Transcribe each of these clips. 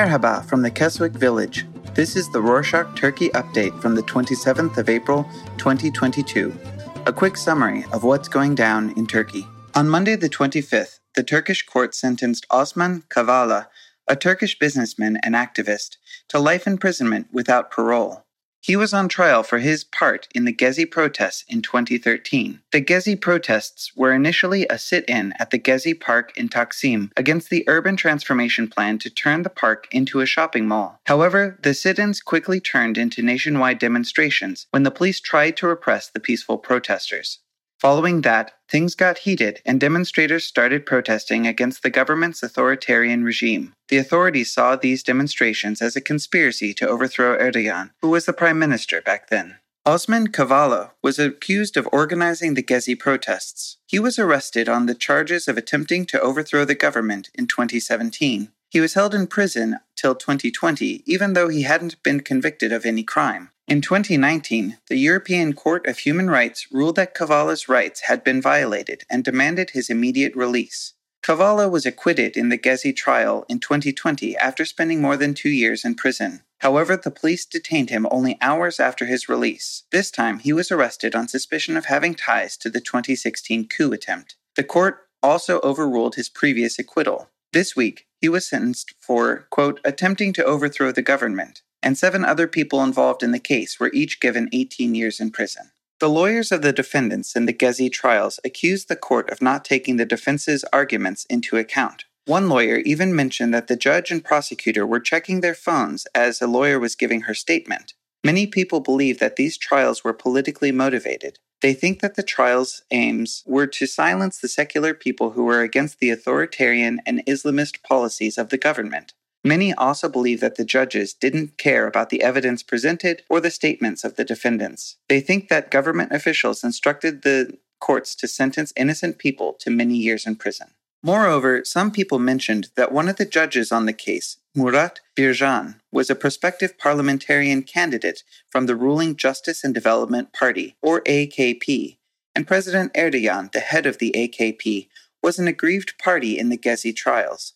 Merhaba from the Keswick village. This is the Rorshok Turkey update from the 27th of April, 2022. A quick summary of what's going down in Turkey. On Monday, the 25th, the Turkish court sentenced Osman Kavala, a Turkish businessman and activist, to life imprisonment without parole. He was on trial for his part in the Gezi protests in 2013. The Gezi protests were initially a sit in at the Gezi Park in Taksim against the urban transformation plan to turn the park into a shopping mall. However, the sit ins quickly turned into nationwide demonstrations when the police tried to repress the peaceful protesters. Following that, things got heated and demonstrators started protesting against the government's authoritarian regime. The authorities saw these demonstrations as a conspiracy to overthrow Erdogan, who was the prime minister back then. Osman Kavala was accused of organizing the Gezi protests. He was arrested on the charges of attempting to overthrow the government in 2017. He was held in prison till 2020, even though he hadn't been convicted of any crime. In 2019, the European Court of Human Rights ruled that Kavala's rights had been violated and demanded his immediate release. Kavala was acquitted in the Gezi trial in 2020 after spending more than two years in prison. However, the police detained him only hours after his release. This time, he was arrested on suspicion of having ties to the 2016 coup attempt. The court also overruled his previous acquittal. This week, he was sentenced for, quote, attempting to overthrow the government, and seven other people involved in the case were each given 18 years in prison. The lawyers of the defendants in the Gezi trials accused the court of not taking the defense's arguments into account. One lawyer even mentioned that the judge and prosecutor were checking their phones as a lawyer was giving her statement. Many people believe that these trials were politically motivated. They think that the trial's aims were to silence the secular people who were against the authoritarian and Islamist policies of the government. Many also believe that the judges didn't care about the evidence presented or the statements of the defendants. They think that government officials instructed the courts to sentence innocent people to many years in prison. Moreover, some people mentioned that one of the judges on the case, Murat Bircan, was a prospective parliamentarian candidate from the ruling Justice and Development Party, or AKP, and President Erdogan, the head of the AKP, was an aggrieved party in the Gezi trials.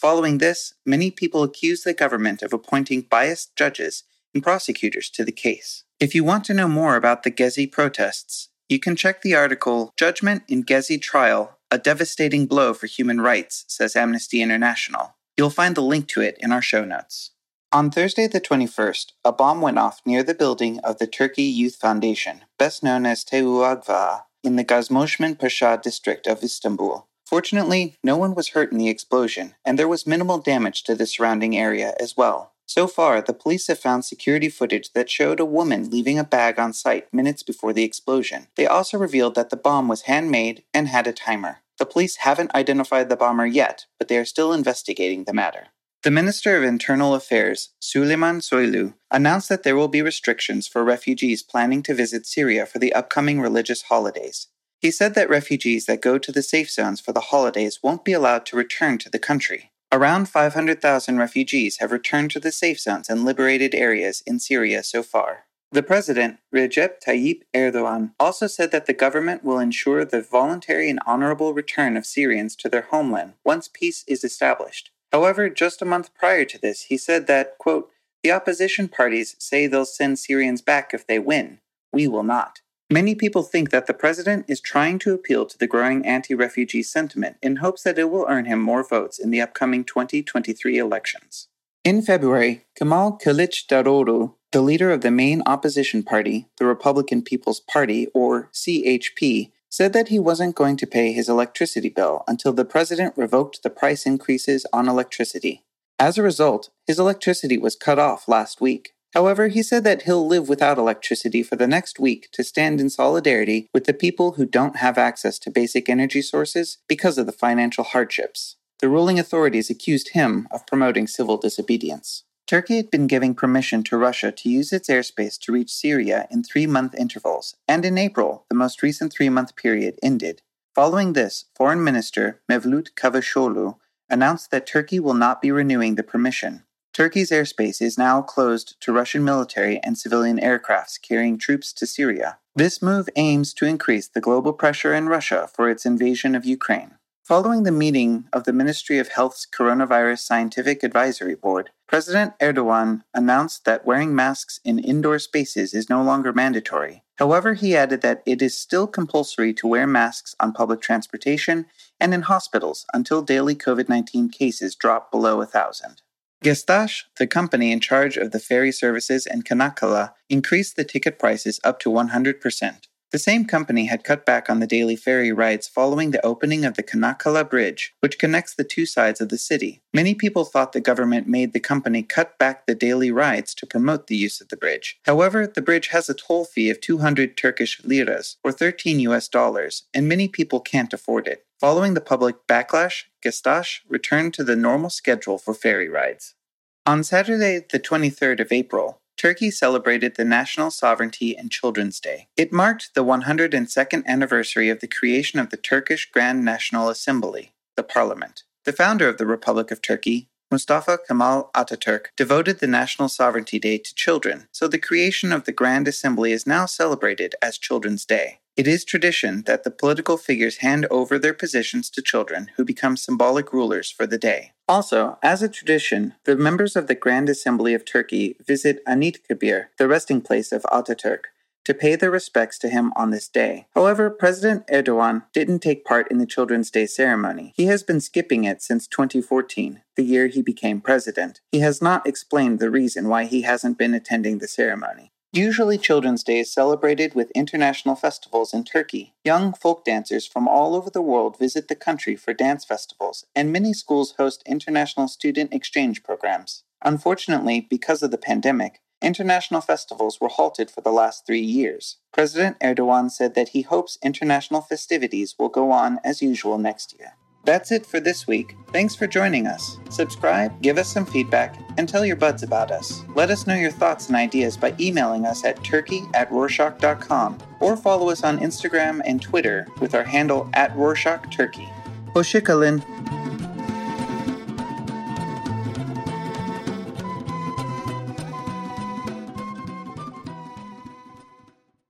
Following this, many people accused the government of appointing biased judges and prosecutors to the case. If you want to know more about the Gezi protests, you can check the article Judgment in Gezi Trial A Devastating Blow for Human Rights, says Amnesty International. You'll find the link to it in our show notes. On Thursday, the 21st, a bomb went off near the building of the Turkey Youth Foundation, best known as TÜGVA, in the Gaziosmanpaşa district of Istanbul. Fortunately, no one was hurt in the explosion, and there was minimal damage to the surrounding area as well. So far, the police have found security footage that showed a woman leaving a bag on site minutes before the explosion. They also revealed that the bomb was handmade and had a timer. The police haven't identified the bomber yet, but they are still investigating the matter. The Minister of Internal Affairs, Suleiman Soylu, announced that there will be restrictions for refugees planning to visit Syria for the upcoming religious holidays. He said that refugees that go to the safe zones for the holidays won't be allowed to return to the country. Around 500,000 refugees have returned to the safe zones and liberated areas in Syria so far. The president, Recep Tayyip Erdogan, also said that the government will ensure the voluntary and honorable return of Syrians to their homeland once peace is established. However, just a month prior to this, he said that, quote, the opposition parties say they'll send Syrians back if they win. We will not. Many people think that the president is trying to appeal to the growing anti refugee sentiment in hopes that it will earn him more votes in the upcoming 2023 elections. In February, Kemal Kılıçdaroğlu, the leader of the main opposition party, the Republican People's Party, or CHP, said that he wasn't going to pay his electricity bill until the president revoked the price increases on electricity. As a result, his electricity was cut off last week. However, he said that he'll live without electricity for the next week to stand in solidarity with the people who don't have access to basic energy sources because of the financial hardships. The ruling authorities accused him of promoting civil disobedience. Turkey had been giving permission to Russia to use its airspace to reach Syria in three month intervals, and in April, the most recent three month period ended. Following this, Foreign Minister Mevlut Cavusoglu announced that Turkey will not be renewing the permission. Turkey's airspace is now closed to Russian military and civilian aircrafts carrying troops to Syria. This move aims to increase the global pressure in Russia for its invasion of Ukraine. Following the meeting of the Ministry of Health's Coronavirus Scientific Advisory Board, President Erdogan announced that wearing masks in indoor spaces is no longer mandatory. However, he added that it is still compulsory to wear masks on public transportation and in hospitals until daily COVID 19 cases drop below 1,000. Gestaş, the company in charge of the ferry services in Çanakkale, increased the ticket prices up to 100%. The same company had cut back on the daily ferry rides following the opening of the Çanakkale Bridge, which connects the two sides of the city. Many people thought the government made the company cut back the daily rides to promote the use of the bridge. However, the bridge has a toll fee of 200 Turkish liras, or 13 US dollars, and many people can't afford it. Following the public backlash, Gestaş returned to the normal schedule for ferry rides. On Saturday, the 23rd of April, Turkey celebrated the National Sovereignty and Children's Day. It marked the 102nd anniversary of the creation of the Turkish Grand National Assembly, the parliament. The founder of the Republic of Turkey, Mustafa Kemal Ataturk, devoted the National Sovereignty Day to children, so the creation of the Grand Assembly is now celebrated as Children's Day. It is tradition that the political figures hand over their positions to children who become symbolic rulers for the day. Also, as a tradition, the members of the Grand Assembly of Turkey visit Anıtkabir, the resting place of Ataturk, to pay their respects to him on this day. However, President Erdogan didn't take part in the Children's Day ceremony. He has been skipping it since 2014, the year he became president. He has not explained the reason why he hasn't been attending the ceremony. Usually, Children's Day is celebrated with international festivals in Turkey. Young folk dancers from all over the world visit the country for dance festivals, and many schools host international student exchange programs. Unfortunately, because of the pandemic, international festivals were halted for the last three years. President Erdogan said that he hopes international festivities will go on as usual next year. That's it for this week. Thanks for joining us. Subscribe, give us some feedback, and tell your buds about us. Let us know your thoughts and ideas by emailing us at turkey at rorshok.com or follow us on Instagram and Twitter with our handle at Rorshok Turkey.